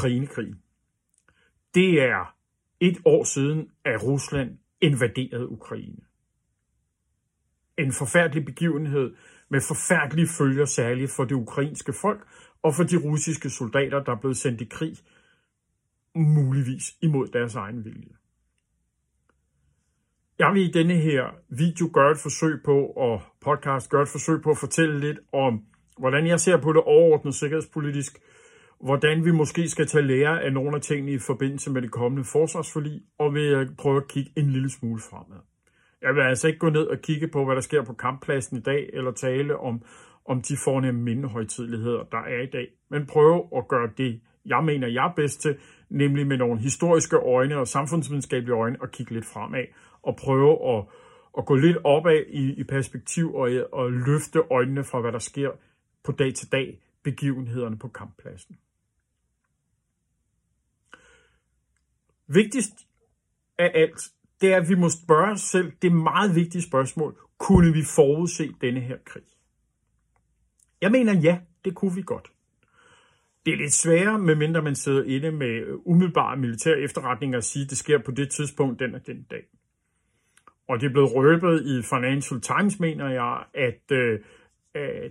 Ukrainekrigen. Det er et år siden, at Rusland invaderede Ukraine. En forfærdelig begivenhed med forfærdelige følger særligt for det ukrainske folk og for de russiske soldater, der er blevet sendt i krig, muligvis imod deres egen vilje. Jeg vil i denne her video gøre et forsøg på, og podcast gøre et forsøg på at fortælle lidt om, hvordan jeg ser på det overordnet sikkerhedspolitisk, hvordan vi måske skal tage lære af nogle af tingene i forbindelse med det kommende forsvarsforlig, og vil prøve at kigge en lille smule fremad. Jeg vil altså ikke gå ned og kigge på, hvad der sker på kamppladsen i dag, eller tale om, om de fornemme mindehøjtidligheder, der er i dag, men prøve at gøre det, jeg mener, jeg er bedst til, nemlig med nogle historiske øjne og samfundsvidenskabelige øjne, og kigge lidt fremad, og prøve at, at gå lidt opad i, i perspektiv og, og løfte øjnene fra, hvad der sker på dag til dag begivenhederne på kamppladsen. Vigtigst af alt, det er, at vi må spørge os selv det meget vigtige spørgsmål, kunne vi forudse denne her krig? Jeg mener ja, det kunne vi godt. Det er lidt sværere, medmindre man sidder inde med umiddelbare militære efterretninger og siger, at det sker på det tidspunkt den og den dag. Og det er blevet røbet i Financial Times, mener jeg, at øh, at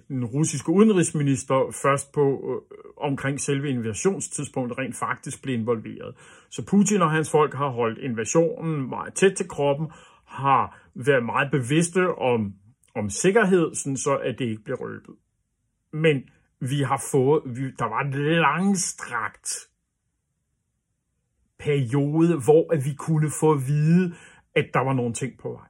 den russiske udenrigsminister først på øh, omkring selve invasionstidspunktet rent faktisk blev involveret. Så Putin og hans folk har holdt invasionen meget tæt til kroppen, har været meget bevidste om, om sikkerhed, sådan så at det ikke blev røbet. Men vi har fået, vi, der var en langstrakt periode, hvor at vi kunne få at vide, at der var nogle ting på vej.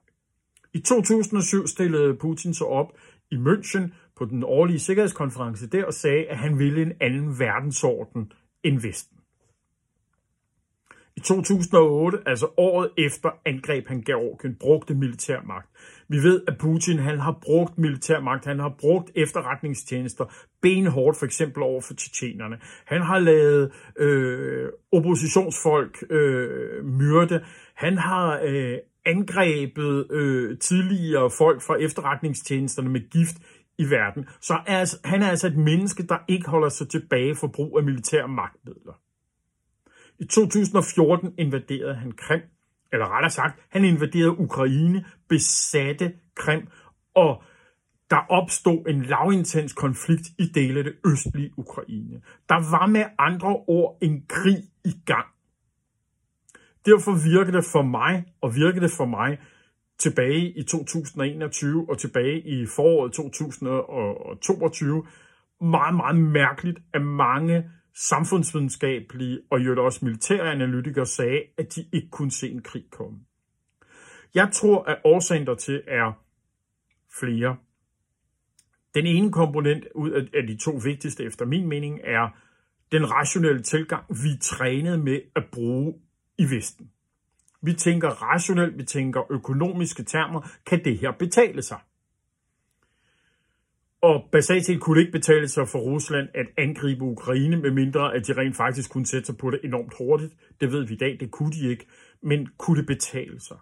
I 2007 stillede Putin sig op i München på den årlige sikkerhedskonference der og sagde, at han ville en anden verdensorden end Vesten. I 2008, altså året efter angreb han Georgien, brugte militærmagt. Vi ved, at Putin han har brugt militærmagt, han har brugt efterretningstjenester benhårdt, for eksempel over for tjetjenerne. Han har lavet øh, oppositionsfolk øh, myrde. Han har øh, angrebet øh, tidligere folk fra efterretningstjenesterne med gift i verden. Så er, altså, han er altså et menneske, der ikke holder sig tilbage for brug af militære magtmidler. I 2014 invaderede han Krim, eller rettere sagt, han invaderede Ukraine, besatte Krim, og der opstod en lavintens konflikt i dele af det østlige Ukraine. Der var med andre ord en krig i gang. Derfor virker det for mig, og virker det for mig tilbage i 2021 og tilbage i foråret 2022, meget, meget mærkeligt, at mange samfundsvidenskabelige og jo også militære analytikere sagde, at de ikke kunne se en krig komme. Jeg tror, at årsagen dertil er flere. Den ene komponent ud af de to vigtigste efter min mening er den rationelle tilgang, vi er trænet med at bruge i Vesten. Vi tænker rationelt, vi tænker økonomiske termer. Kan det her betale sig? Og basalt set kunne det ikke betale sig for Rusland at angribe Ukraine, medmindre at de rent faktisk kunne sætte sig på det enormt hurtigt. Det ved vi i dag, det kunne de ikke. Men kunne det betale sig?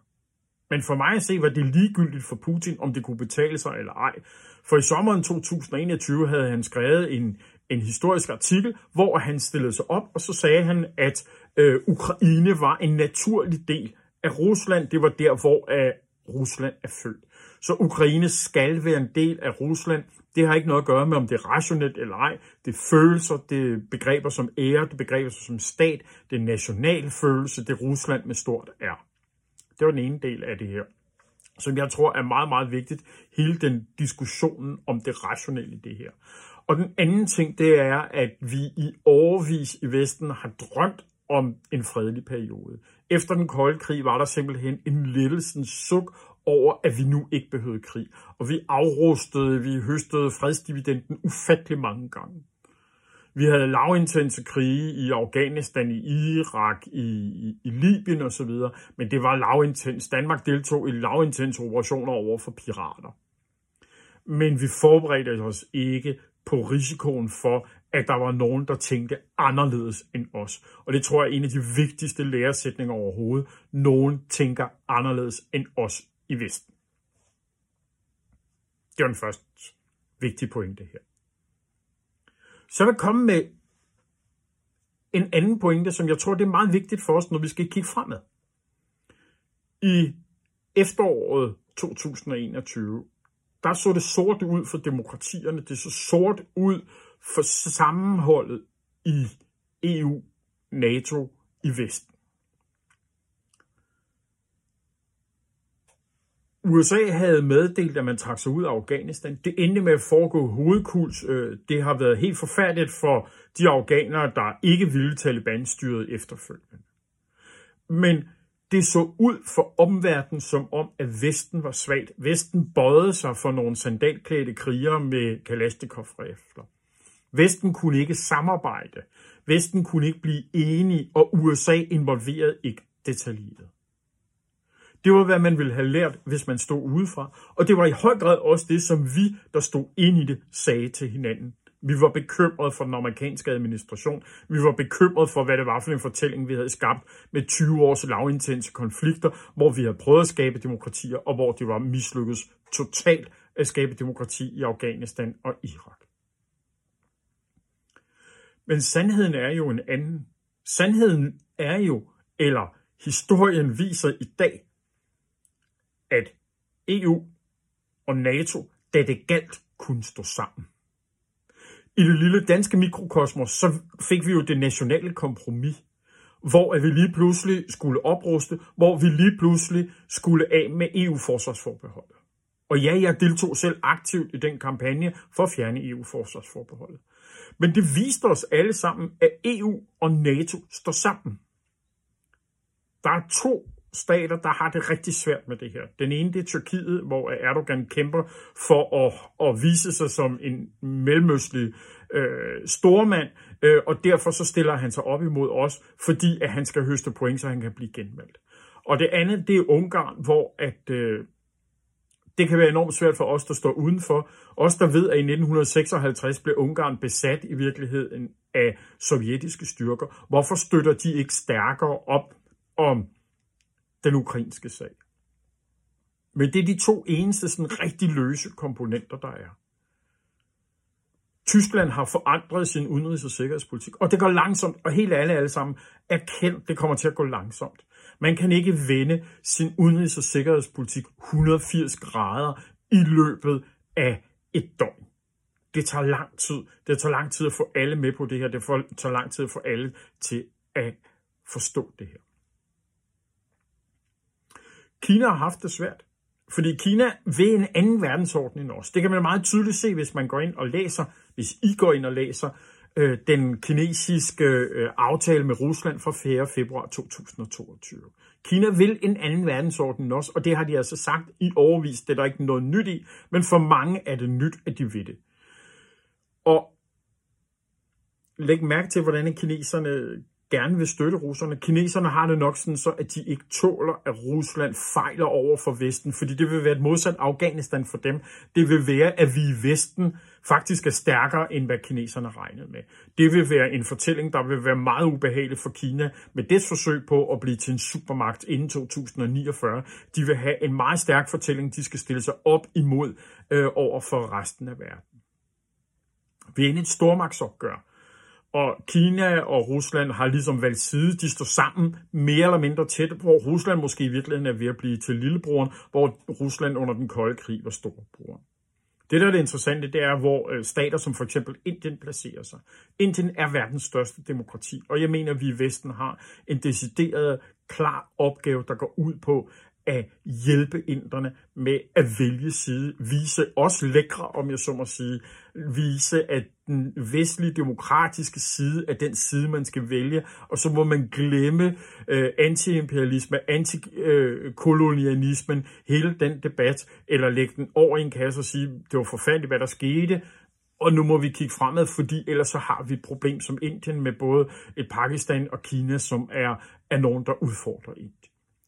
Men for mig at se, var det ligegyldigt for Putin, om det kunne betale sig eller ej. For i sommeren 2021 havde han skrevet en, en historisk artikel, hvor han stillede sig op, og så sagde han, at øh, Ukraine var en naturlig del af Rusland. Det var der, hvor øh, Rusland er født. Så Ukraine skal være en del af Rusland. Det har ikke noget at gøre med, om det er rationelt eller ej. Det er følelser, det er begreber som ære, det er begreber som stat, det er national følelse, det er Rusland med stort R. Det var den ene del af det her, som jeg tror er meget, meget vigtigt. Hele den diskussionen om det rationelle i det her. Og den anden ting, det er, at vi i overvis i Vesten har drømt om en fredelig periode. Efter den kolde krig var der simpelthen en lettelsens suk over, at vi nu ikke behøvede krig. Og vi afrustede, vi høstede fredsdividenden ufattelig mange gange. Vi havde lavintense krige i Afghanistan, i Irak, i, i, i Libyen osv., men det var lavintens. Danmark deltog i lavintense operationer over for pirater. Men vi forberedte os ikke på risikoen for, at der var nogen, der tænkte anderledes end os. Og det tror jeg er en af de vigtigste læresætninger overhovedet. Nogen tænker anderledes end os i Vesten. Det var den første vigtige pointe her. Så vil jeg komme med en anden pointe, som jeg tror, det er meget vigtigt for os, når vi skal kigge fremad. I efteråret 2021, der så det sort ud for demokratierne, det så sort ud for sammenholdet i EU, NATO i Vesten. USA havde meddelt, at man trak sig ud af Afghanistan. Det endte med at foregå hovedkuls. Øh, det har været helt forfærdeligt for de afghanere, der ikke ville Taliban-styret efterfølgende. Men det så ud for omverdenen som om, at Vesten var svagt. Vesten bøjede sig for nogle sandalklædte krigere med Kalashnikov-rifler. Vesten kunne ikke samarbejde. Vesten kunne ikke blive enige, og USA involverede ikke detaljeret. Det var, hvad man ville have lært, hvis man stod udefra. Og det var i høj grad også det, som vi, der stod ind i det, sagde til hinanden. Vi var bekymrede for den amerikanske administration. Vi var bekymrede for, hvad det var for en fortælling, vi havde skabt med 20 års lavintense konflikter, hvor vi havde prøvet at skabe demokratier, og hvor det var mislykkedes totalt at skabe demokrati i Afghanistan og Irak. Men sandheden er jo en anden. Sandheden er jo, eller historien viser i dag, at EU og NATO, da det galt, kunne stå sammen. I det lille danske mikrokosmos, så fik vi jo det nationale kompromis, hvor at vi lige pludselig skulle opruste, hvor vi lige pludselig skulle af med EU-forsvarsforbeholdet. Og ja, jeg deltog selv aktivt i den kampagne for at fjerne EU-forsvarsforbeholdet. Men det viste os alle sammen, at EU og NATO står sammen. Der er to stater, der har det rigtig svært med det her. Den ene, det er Tyrkiet, hvor Erdogan kæmper for at, at vise sig som en mellemøstlig øh, stormand, øh, og derfor så stiller han sig op imod os, fordi at han skal høste point, så han kan blive genvalgt. Og det andet, det er Ungarn, hvor at, øh, det kan være enormt svært for os, der står udenfor. Os, der ved, at i 1956 blev Ungarn besat i virkeligheden af sovjetiske styrker. Hvorfor støtter de ikke stærkere op om den ukrainske sag. Men det er de to eneste sådan rigtig løse komponenter, der er. Tyskland har forandret sin udenrigs- og sikkerhedspolitik, og det går langsomt, og helt alle alle sammen erkendt, det kommer til at gå langsomt. Man kan ikke vende sin udenrigs- og sikkerhedspolitik 180 grader i løbet af et døgn. Det tager lang tid. Det tager lang tid at få alle med på det her. Det tager lang tid at få alle til at forstå det her. Kina har haft det svært. Fordi Kina vil en anden verdensorden end os. Det kan man meget tydeligt se, hvis man går ind og læser, hvis I går ind og læser øh, den kinesiske øh, aftale med Rusland fra 4. februar 2022. Kina vil en anden verdensorden end os, og det har de altså sagt i overvis. Det er der ikke noget nyt i, men for mange er det nyt, at de vil det. Og læg mærke til, hvordan kineserne gerne vil støtte russerne. Kineserne har det nok sådan så, at de ikke tåler, at Rusland fejler over for Vesten, fordi det vil være et modsat Afghanistan for dem. Det vil være, at vi i Vesten faktisk er stærkere, end hvad kineserne regnede med. Det vil være en fortælling, der vil være meget ubehagelig for Kina med det forsøg på at blive til en supermagt inden 2049. De vil have en meget stærk fortælling, de skal stille sig op imod øh, over for resten af verden. Vi er inde i et stormagtsopgør. Og Kina og Rusland har ligesom valgt side. De står sammen mere eller mindre tæt, hvor Rusland måske i virkeligheden er ved at blive til lillebroren, hvor Rusland under den kolde krig var storebroren. Det, der er det interessante, det er, hvor øh, stater som for eksempel Indien placerer sig. Indien er verdens største demokrati, og jeg mener, at vi i Vesten har en decideret klar opgave, der går ud på at hjælpe inderne med at vælge side, vise os lækre, om jeg så må sige, vise, at den vestlige demokratiske side er den side, man skal vælge, og så må man glemme øh, antiimperialisme, antikolonialismen, øh, hele den debat, eller lægge den over i en kasse og sige, det var forfærdeligt, hvad der skete, og nu må vi kigge fremad, fordi ellers så har vi et problem som Indien med både et Pakistan og Kina, som er, er nogen, der udfordrer Indien.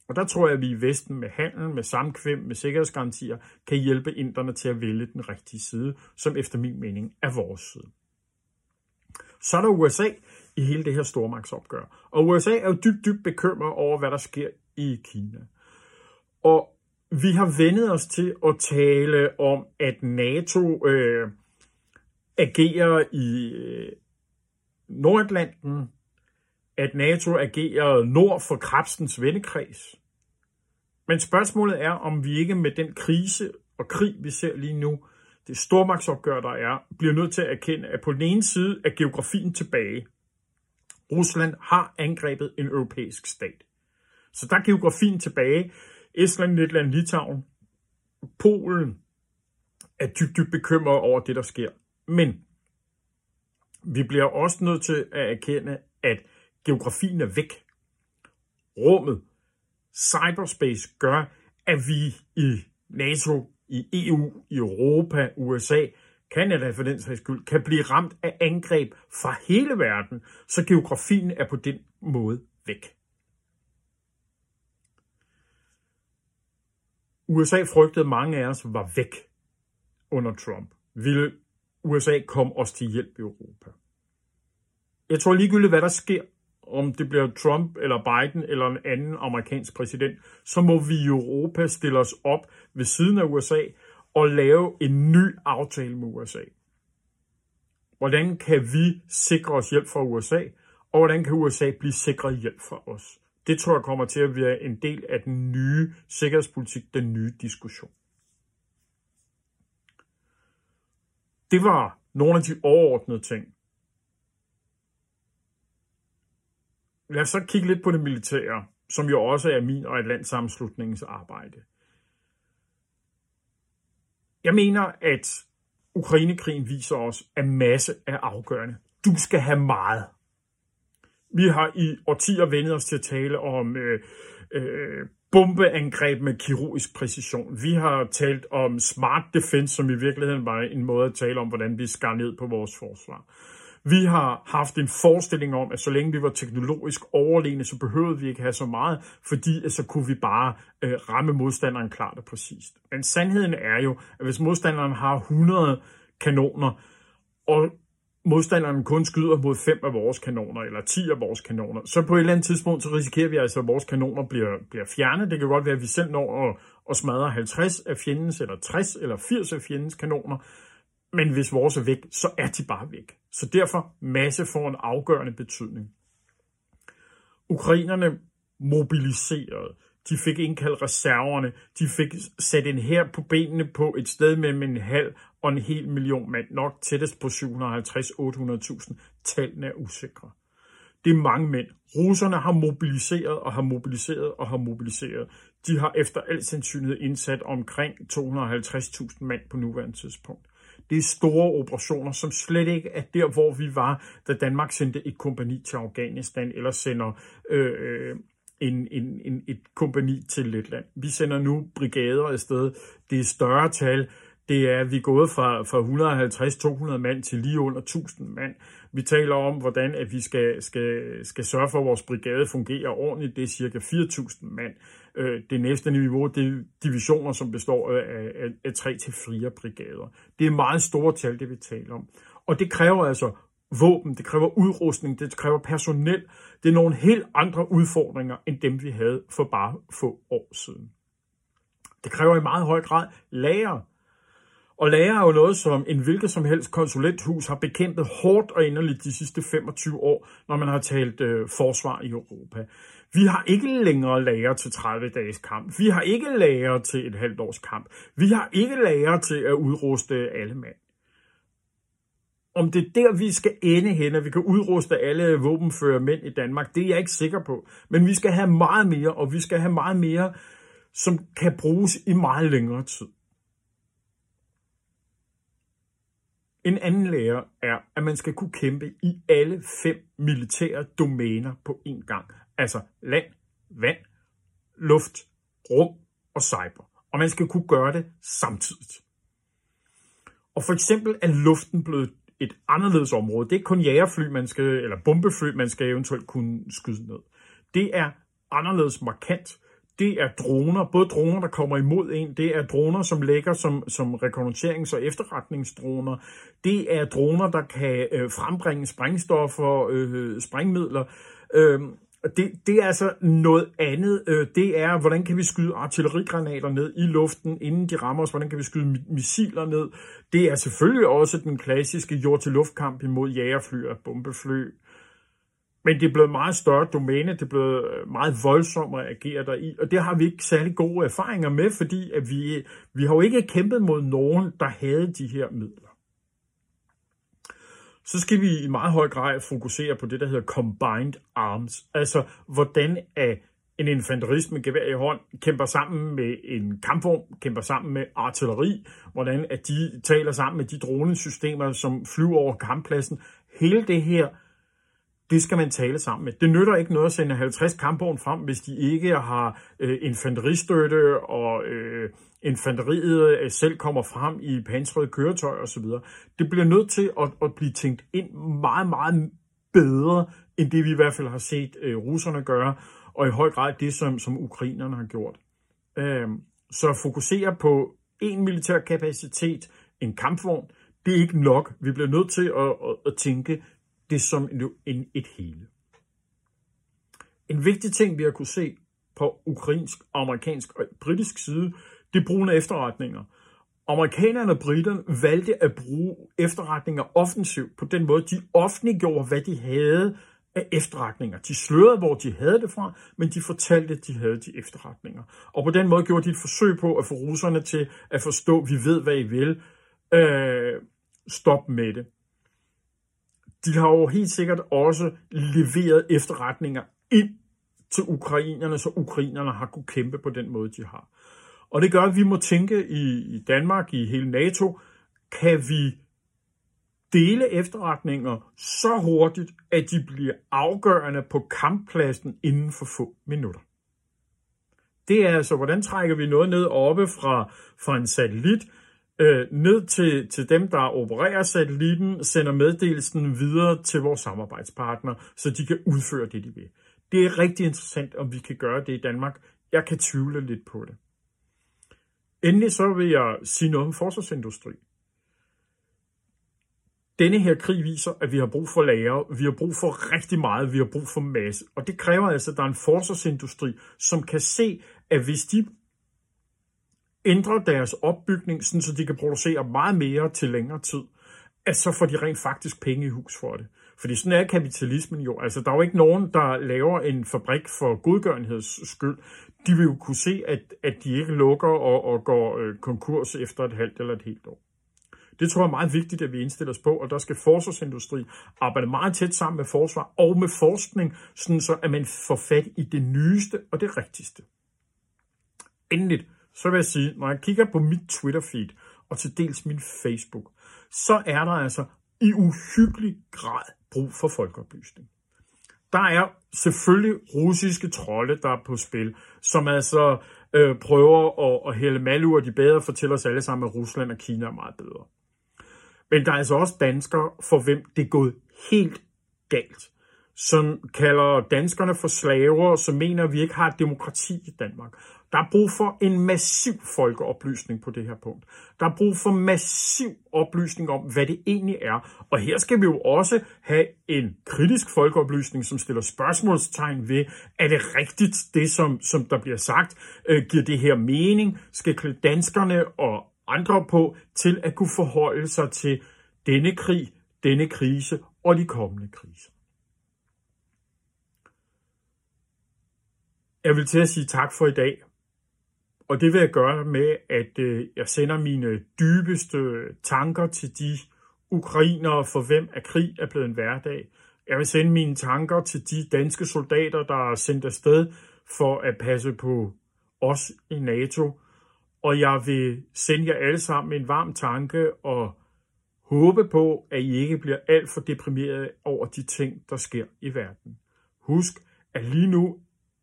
Og der tror jeg, at vi i Vesten med handel, med samkvem, med sikkerhedsgarantier, kan hjælpe inderne til at vælge den rigtige side, som efter min mening er vores side. Så er der USA i hele det her stormagtsopgør. Og USA er jo dybt, dybt bekymret over, hvad der sker i Kina. Og vi har vendet os til at tale om, at NATO øh, agerer i øh, Nordatlanten, at NATO agerer nord for Krabstens vennekreds. Men spørgsmålet er, om vi ikke med den krise og krig, vi ser lige nu, det stormagtsopgør, der er, bliver nødt til at erkende, at på den ene side er geografien tilbage. Rusland har angrebet en europæisk stat. Så der er geografien tilbage. Estland, Letland, Litauen, Polen er dybt, dybt bekymret over det, der sker. Men vi bliver også nødt til at erkende, at geografien er væk. Rummet, cyberspace gør, at vi i NATO, i EU, i Europa, USA, Kanada for den sags skyld, kan blive ramt af angreb fra hele verden, så geografien er på den måde væk. USA frygtede mange af os var væk under Trump. Ville USA komme os til hjælp i Europa? Jeg tror ligegyldigt, hvad der sker, om det bliver Trump eller Biden eller en anden amerikansk præsident, så må vi i Europa stille os op ved siden af USA og lave en ny aftale med USA. Hvordan kan vi sikre os hjælp fra USA, og hvordan kan USA blive sikret hjælp fra os? Det tror jeg kommer til at være en del af den nye sikkerhedspolitik, den nye diskussion. Det var nogle af de overordnede ting. Lad os så kigge lidt på det militære, som jo også er min og Atlantsammenslutningens arbejde. Jeg mener, at Ukrainekrigen viser os, at masse er afgørende. Du skal have meget. Vi har i årtier vendt os til at tale om øh, øh, bombeangreb med kirurgisk præcision. Vi har talt om smart defense, som i virkeligheden var en måde at tale om, hvordan vi skar ned på vores forsvar. Vi har haft en forestilling om, at så længe vi var teknologisk overlegne, så behøvede vi ikke have så meget, fordi så kunne vi bare øh, ramme modstanderen klart og præcist. Men sandheden er jo, at hvis modstanderen har 100 kanoner, og modstanderen kun skyder mod fem af vores kanoner, eller 10 af vores kanoner, så på et eller andet tidspunkt, så risikerer vi altså, at vores kanoner bliver, bliver fjernet. Det kan godt være, at vi selv når at, at smadre 50 af fjendens, eller 60 eller 80 af fjendens kanoner, men hvis vores er væk, så er de bare væk. Så derfor masse får en afgørende betydning. Ukrainerne mobiliserede. De fik indkaldt reserverne. De fik sat en her på benene på et sted mellem en halv og en hel million mand. Nok tættest på 750-800.000. Tallene er usikre. Det er mange mænd. Russerne har mobiliseret og har mobiliseret og har mobiliseret. De har efter al sandsynlighed indsat omkring 250.000 mand på nuværende tidspunkt. Det er store operationer, som slet ikke er der, hvor vi var, da Danmark sendte et kompani til Afghanistan, eller sender øh, øh, en, en, en, et kompani til Letland. Vi sender nu brigader afsted. Det er større tal. Det er, vi er gået fra, fra 150-200 mand til lige under 1000 mand. Vi taler om, hvordan at vi skal, skal, skal sørge for, at vores brigade fungerer ordentligt. Det er cirka 4.000 mand. Øh, det næste niveau, det er divisioner, som består af, af, af 3-4 brigader. Det er meget store tal, det vi taler om. Og det kræver altså våben, det kræver udrustning, det kræver personel. Det er nogle helt andre udfordringer, end dem vi havde for bare få år siden. Det kræver i meget høj grad lager. Og lager er jo noget, som en hvilket som helst konsulenthus har bekæmpet hårdt og inderligt de sidste 25 år, når man har talt øh, forsvar i Europa. Vi har ikke længere lager til 30 dages kamp. Vi har ikke lager til et halvt års kamp. Vi har ikke lager til at udruste alle mand. Om det er der, vi skal ende hen, at vi kan udruste alle våbenfører mænd i Danmark, det er jeg ikke sikker på. Men vi skal have meget mere, og vi skal have meget mere, som kan bruges i meget længere tid. En anden lære er, at man skal kunne kæmpe i alle fem militære domæner på én gang. Altså land, vand, luft, rum og cyber. Og man skal kunne gøre det samtidigt. Og for eksempel er luften blevet et anderledes område. Det er ikke kun jægerfly, man skal, eller bombefly, man skal eventuelt kunne skyde ned. Det er anderledes markant. Det er droner, både droner, der kommer imod en, det er droner, som ligger som, som rekognoscerings- og efterretningsdroner. Det er droner, der kan øh, frembringe sprængstoffer, øh, sprængmidler. Øh, det, det er altså noget andet. Øh, det er, hvordan kan vi skyde artillerigranater ned i luften, inden de rammer os? Hvordan kan vi skyde missiler ned? Det er selvfølgelig også den klassiske jord-til-luftkamp imod jægerfly og bombefly. Men det er blevet meget større domæne, det er blevet øh, meget voldsommere at agere der i, og det har vi ikke særlig gode erfaringer med, fordi at vi, vi har jo ikke kæmpet mod nogen, der havde de her midler. Så skal vi i meget høj grad fokusere på det, der hedder combined arms, altså hvordan er en infanterist med gevær i hånd kæmper sammen med en kampvogn, kæmper sammen med artilleri, hvordan at de taler sammen med de dronesystemer, som flyver over kamppladsen. Hele det her det skal man tale sammen med. Det nytter ikke noget at sende 50 kampvogn frem, hvis de ikke har øh, infanteristøtte, og øh, infanteriet øh, selv kommer frem i pansrede køretøjer osv. Det bliver nødt til at, at blive tænkt ind meget, meget bedre, end det vi i hvert fald har set øh, russerne gøre, og i høj grad det, som, som ukrainerne har gjort. Øh, så fokusere på en militær kapacitet, en kampvogn, det er ikke nok. Vi bliver nødt til at, at, at tænke det som en, et hele. En vigtig ting, vi har kunne se på ukrainsk, amerikansk og britisk side, det er brugen af efterretninger. Amerikanerne og britterne valgte at bruge efterretninger offensivt på den måde, de offentliggjorde, hvad de havde af efterretninger. De slørede, hvor de havde det fra, men de fortalte, at de havde de efterretninger. Og på den måde gjorde de et forsøg på at få russerne til at forstå, vi ved, hvad I vil. Øh, stop med det de har jo helt sikkert også leveret efterretninger ind til ukrainerne, så ukrainerne har kunne kæmpe på den måde, de har. Og det gør, at vi må tænke i, i Danmark, i hele NATO, kan vi dele efterretninger så hurtigt, at de bliver afgørende på kamppladsen inden for få minutter. Det er altså, hvordan trækker vi noget ned oppe fra, fra en satellit, øh, ned til, til dem, der opererer satellitten, sender meddelelsen videre til vores samarbejdspartner, så de kan udføre det, de vil. Det er rigtig interessant, om vi kan gøre det i Danmark. Jeg kan tvivle lidt på det. Endelig så vil jeg sige noget om forsvarsindustri. Denne her krig viser, at vi har brug for lager, vi har brug for rigtig meget, vi har brug for masse. Og det kræver altså, at der er en forsvarsindustri, som kan se, at hvis de ændre deres opbygning, sådan så de kan producere meget mere til længere tid, at så får de rent faktisk penge i hus for det. Fordi sådan er kapitalismen jo. Altså, der er jo ikke nogen, der laver en fabrik for godgørenheds skyld. De vil jo kunne se, at, at de ikke lukker og, og går øh, konkurs efter et halvt eller et helt år. Det tror jeg er meget vigtigt, at vi indstiller os på, og der skal forsvarsindustri arbejde meget tæt sammen med forsvar og med forskning, sådan så at man får fat i det nyeste og det rigtigste. Endeligt så vil jeg sige, når jeg kigger på mit Twitter-feed, og til dels min Facebook, så er der altså i uhyggelig grad brug for folkeoplysning. Der er selvfølgelig russiske trolde, der er på spil, som altså øh, prøver at, at hælde malur de bedre og fortæller os alle sammen, at Rusland og Kina er meget bedre. Men der er altså også danskere, for hvem det er gået helt galt som kalder danskerne for slaver, som mener, at vi ikke har et demokrati i Danmark. Der er brug for en massiv folkeoplysning på det her punkt. Der er brug for massiv oplysning om, hvad det egentlig er. Og her skal vi jo også have en kritisk folkeoplysning, som stiller spørgsmålstegn ved, er det rigtigt, det som, som der bliver sagt? Øh, giver det her mening? Skal klæde danskerne og andre på til at kunne forholde sig til denne krig, denne krise og de kommende kriser? Jeg vil til at sige tak for i dag. Og det vil jeg gøre med, at øh, jeg sender mine dybeste tanker til de ukrainere, for hvem er krig er blevet en hverdag. Jeg vil sende mine tanker til de danske soldater, der er sendt afsted for at passe på os i NATO. Og jeg vil sende jer alle sammen en varm tanke og håbe på, at I ikke bliver alt for deprimeret over de ting, der sker i verden. Husk, at lige nu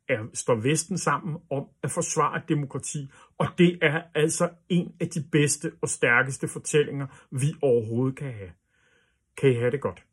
er, står Vesten sammen om at forsvare demokrati, og det er altså en af de bedste og stærkeste fortællinger, vi overhovedet kan have. Kan I have det godt?